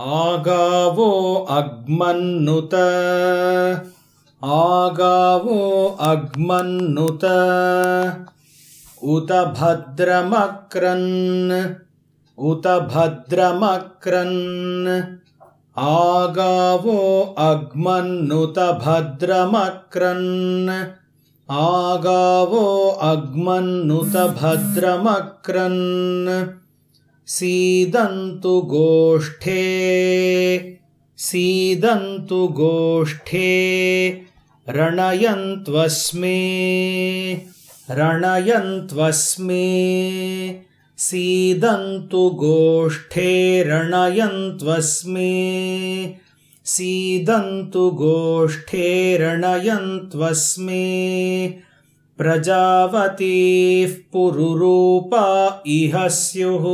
आगावो अग्मन्नुत। आगावो अग्मन्नुत। उत भद्रमक्रन्। उत भद्रमक्रन्। आगावो अग्मन्नुत भद्रमक्रन्। आगावो अग्मन्नुत भद्रमक्रन् सीदन्तु गोष्ठे सीदन्तु गोष्ठे रणयन्त्वस्मे रणयन्त्वस्मे सीदन्तु गोष्ठे रणयन्त्वस्मे सीदन्तु गोष्ठे रणयन्त्वस्मे प्रजावतीः पुरुरूपा इह स्युः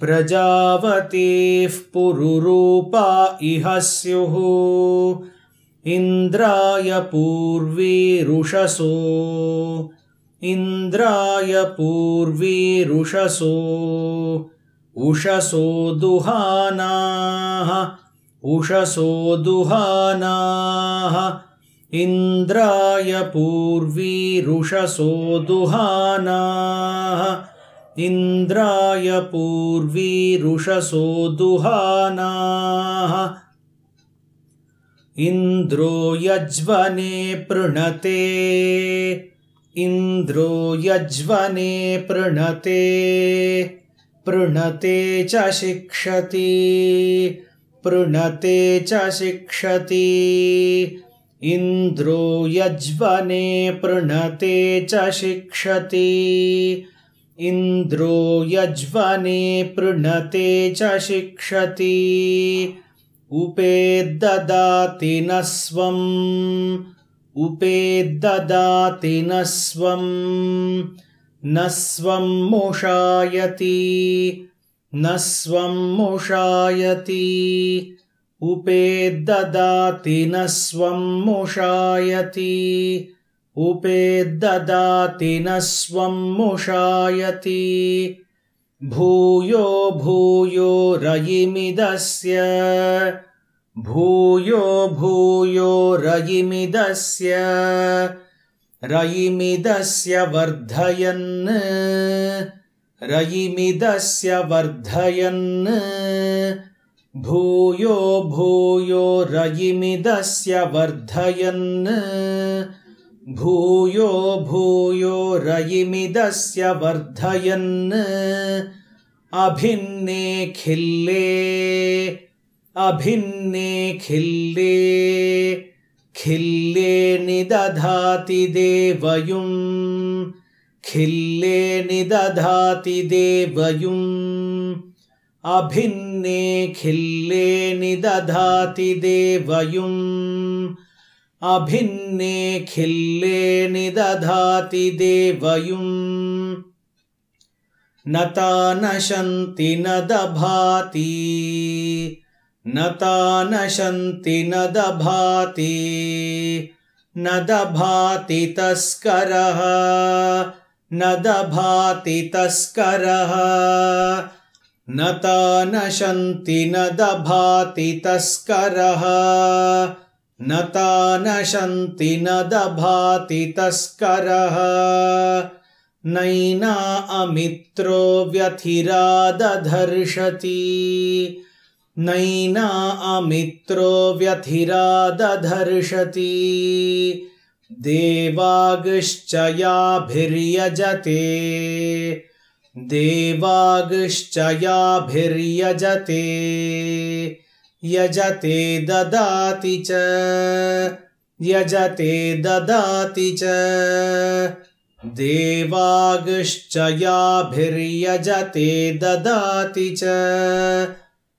प्रजावतीः पुरुरूपा इह स्युः इन्द्राय पूर्वीरुषसो। इन्द्राय पूर्वीरुषसो। उषसो दुहानाः। उषसो दुहानाः इन्द्राय पूर्वीरुषसो दुहानाः इन्द्राय पूर्वीरुषसो दुहानाः इन्द्रो यज्वने पृणते। इन्द्रो यज्वने पृणते। पृणते च शिक्षति। पृणते च शिक्षति इन्द्रो यज्वने पृणते च शिक्षति। इन्द्रो यज्वने पृणते च शिक्षति। उपेददाति न स्वम्। उपेददाति न स्वम्। न स्वं मुषायति। न स्वं मुषायति उपेददाति न स्वं मुषायति। उपेददाति न स्वं मुषायति। भूयो भूयो रयिमिदस्य। भूयो भूयो रयिमिदस्य। रयिमिदस्य वर्धयन्। रयिमिदस्य वर्धयन् भूयो भूयो रयिमिदस्य वर्धयन्। भूयो भूयो रयिमिदस्य वर्धयन्। अभिन्ने खिल्ले अभिन्ने खिल्ले खिल्ले निदधाति देवयुम्। खिल्ले निदधाति देवयुम् अभिन्ने खिल्ले निदधाति देवयुम् अभिन्ने खिल्ले निदधाति देवयुम् न तानशन्ति न दभाति न तानशन्ति न दभाति। न दभाति तस्करः। न दभाति तस्करः न तानशन्ति न दभाति तस्करः। न तानशन्ति न दभाति तस्करः। नैना अमित्रो व्यथिरादधर्षति। नैना अमित्रो व्यथिरादधर्षति। देवागश्च याभिर्यजते देवागश्च याभिर्यजते यजते ददाति च यजते ददाति च। देवागश्च याभिर्यजते ददाति च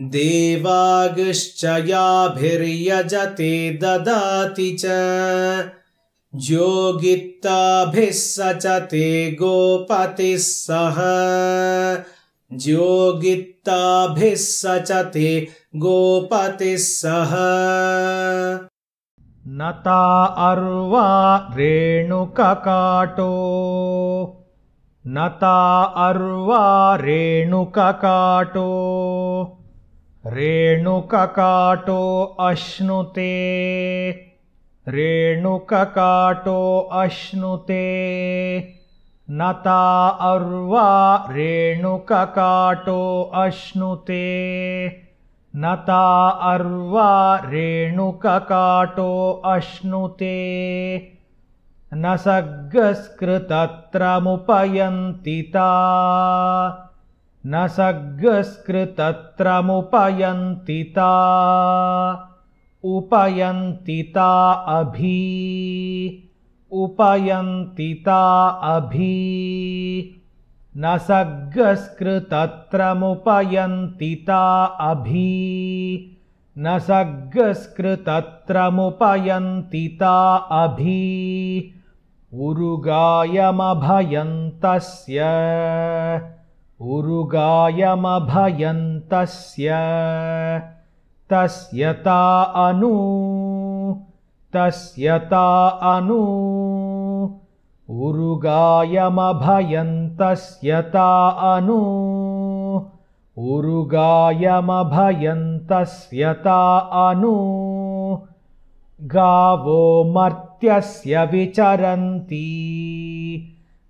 देवागश्च याभिर्यजते ददाति च ज्योगित्ताभिः सचते गोपतिः सह। ज्योगित्ताभिः सचते गोपतिः सह। नता अर्वा रेणुककाटो। नता अर्वा रेणुककाटो। रेणुककाटो अश्नुते रेणुककाटो अश्नुते। नता अर्वा रेणुककाटो अश्नुते। नता अर्वा रेणुककाटो अश्नुते। न सग्स्कृतत्रमुपयन्तिता न उपयन्तिता अभी। उपयन्तिता अभी। न सग्स्कृतत्रमुपयन्तिता अभी। न सग्स्कृतत्रमुपयन्तिता अभी। उरुगायमभयन्तस्य। उरुगायमभयन्तस्य तस्यता अनु तस्यता अनु। उरुगायमभयन्तस्यता अनु उरुगायमभयन्तस्यता अनु। गावो मर्त्यस्य विचरन्ति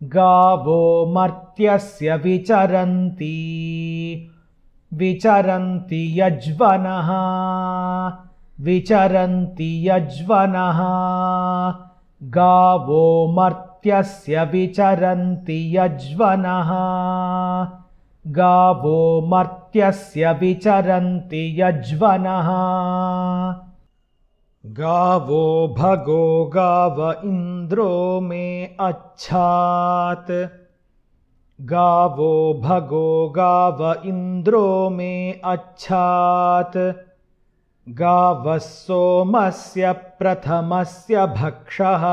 गावो मर्त्यस्य विचरन्ति विचरन्ति यज्वनः। विचरन्ति यज्वनः। गावो मर्त्यस्य विचरन्ति यज्वनः। गावो मर्त्यस्य विचरन्ति यज्वनः। गावो भगो गाव इन्द्रो मे अच्छात् गावो भगो गाव इन्द्रो मे अच्छात्। गावः सोमस्य प्रथमस्य भक्षः।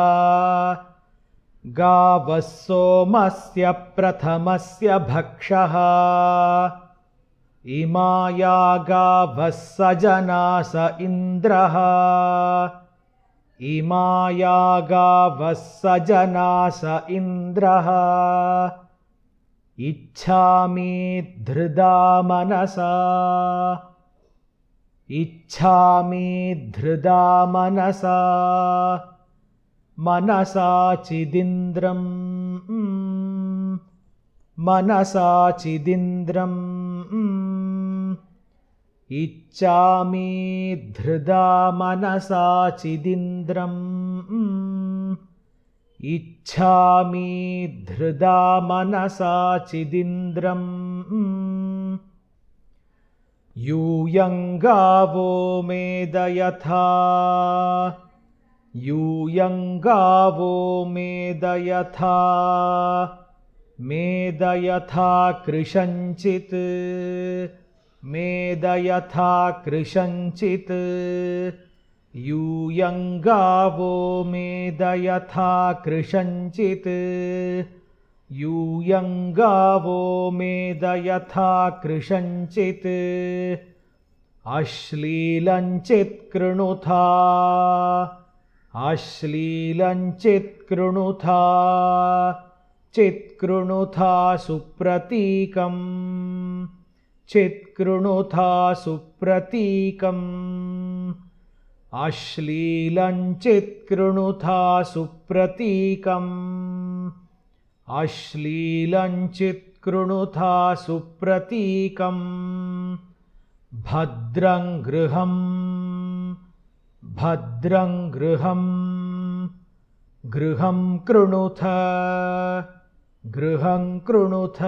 गावः सोमस्य प्रथमस्य भक्षः। इमाया गावः स जना स इन्द्रः। इमाया गावः स जना स इन्द्रः इच्छामि धृदा मनसा। इच्छामि धृदा मनसा। मनसा चिदिन्द्रम्। मनसा चिदिन्द्रम्। इच्छामि धृदा मनसा चिदिन्द्रम् इच्छामि धृदा मनसा चिदिन्द्रम्। यूयङ्गावो मेदयथा यूयङ्गावो मेदयथा मेदयथा कृशञ्चित्। मेदयथा कृशञ्चित् यूयङ्गावो मेदयथा कृशञ्चित्। यूयङ्गावो मेदयथा कृशञ्चित्। अश्लीलञ्चित्कृणुथा अश्लीलञ्चित्कृणुथा चित्कृणुथा सुप्रतीकम्। चित्कृणुथा सुप्रतीकम् अश्लीलञ्चित्कृणुथा सुप्रतीकम् अश्लीलञ्चित्कृणुथा सुप्रतीकम् भद्रं गृहम् भद्रं गृहम्। गृहं कृणुथ गृहं कृणुथ।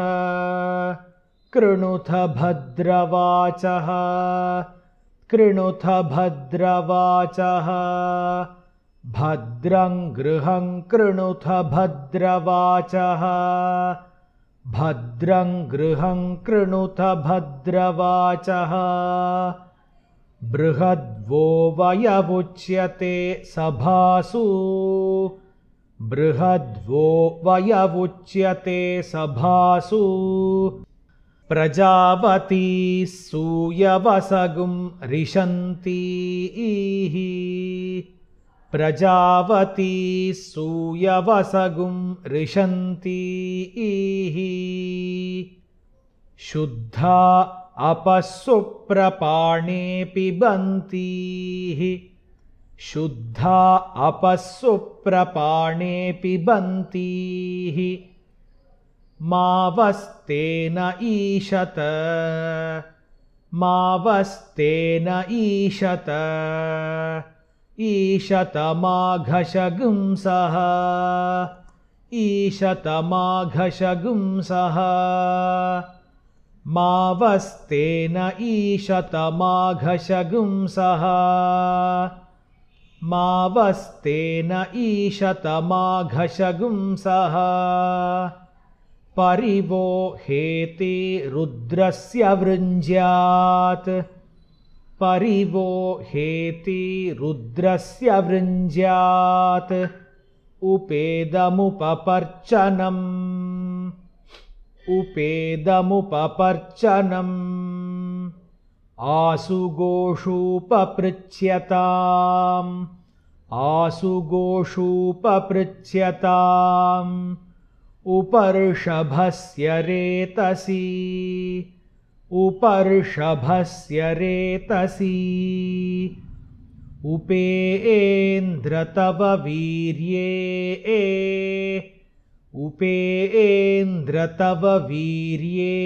कृणुथ भद्रवाचः कृणुथ भद्रवाचः। भद्रं गृहं कृणुथ भद्रवाचः। भद्रं गृहं कृणुथ भद्रवाचः। बृहद्वो वयवुच्यते सभासु। बृहद्वो वयवुच्यते सभासु प्रजावती सूयवसगुं रिषन्तीः प्रजावती सूयवसगुं रिषन्तीः शुद्धा अपःसुप्रपाणे पिबन्तीः शुद्धा अपःसुप्रपाणे पिबन्तीः मावस्तेन ईशत मावस्तेन ईशत ईशतमाघशगुंसः ईशतमाघशगुंसः मावस्तेन ईशतमाघशगुंसः मावस्तेन ईशतमाघशगुंसः परिवो हेते रुद्रस्य वृञ्ज्यात्। परिवो हेति रुद्रस्य वृञ्ज्यात्। उपेदमुपपर्चनम्। उपेदमुपपर्चनम्। आसुगोषूपपृच्छ्यताम्। आसुगोषूपपृच्छ्यताम् उपर्षभस्य रेतसी। उपर्षभस्य रेतसी। उपेन्द्र तव वीर्ये। उपेन्द्र तव वीर्ये